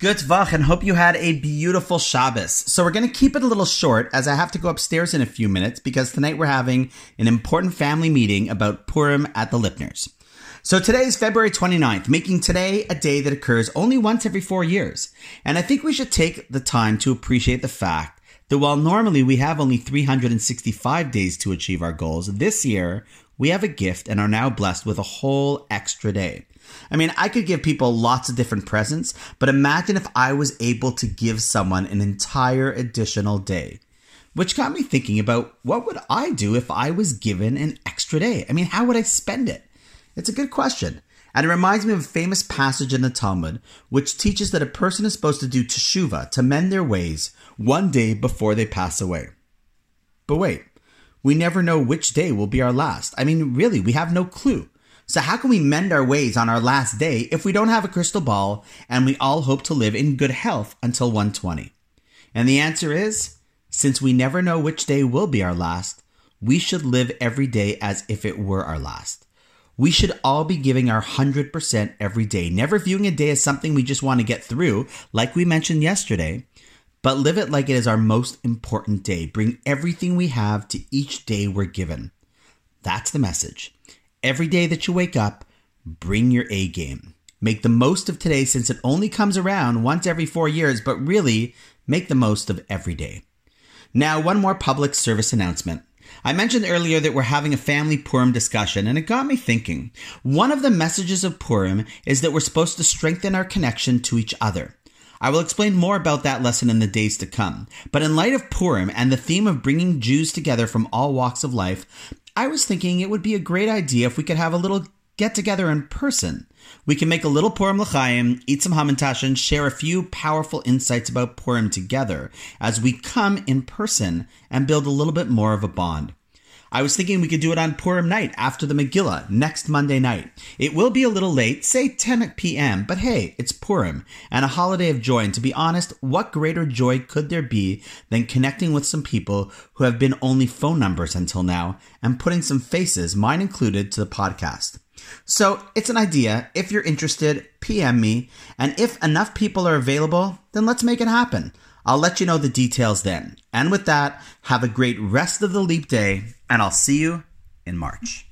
Good Vach, and hope you had a beautiful Shabbos. So we're going to keep it a little short as I have to go upstairs in a few minutes because tonight we're having an important family meeting about Purim at the Lipners. So today is February 29th, making today a day that occurs only once every four years. And I think we should take the time to appreciate the fact that while normally we have only 365 days to achieve our goals, this year we have a gift and are now blessed with a whole extra day. I mean, I could give people lots of different presents, but imagine if I was able to give someone an entire additional day. Which got me thinking about what would I do if I was given an extra day? I mean, how would I spend it? It's a good question. And it reminds me of a famous passage in the Talmud, which teaches that a person is supposed to do teshuva, to mend their ways, one day before they pass away. But wait, we never know which day will be our last. I mean, really, we have no clue. So, how can we mend our ways on our last day if we don't have a crystal ball and we all hope to live in good health until 120? And the answer is since we never know which day will be our last, we should live every day as if it were our last. We should all be giving our 100% every day, never viewing a day as something we just want to get through, like we mentioned yesterday, but live it like it is our most important day. Bring everything we have to each day we're given. That's the message. Every day that you wake up, bring your A game. Make the most of today since it only comes around once every four years, but really make the most of every day. Now, one more public service announcement. I mentioned earlier that we're having a family Purim discussion, and it got me thinking. One of the messages of Purim is that we're supposed to strengthen our connection to each other. I will explain more about that lesson in the days to come. But in light of Purim and the theme of bringing Jews together from all walks of life, I was thinking it would be a great idea if we could have a little get together in person. We can make a little Purim L'chaim, eat some hamantash, and share a few powerful insights about Purim together as we come in person and build a little bit more of a bond. I was thinking we could do it on Purim night after the Megillah next Monday night. It will be a little late, say 10 p.m., but hey, it's Purim and a holiday of joy. And to be honest, what greater joy could there be than connecting with some people who have been only phone numbers until now and putting some faces, mine included, to the podcast? So it's an idea. If you're interested, PM me. And if enough people are available, then let's make it happen. I'll let you know the details then. And with that, have a great rest of the leap day, and I'll see you in March.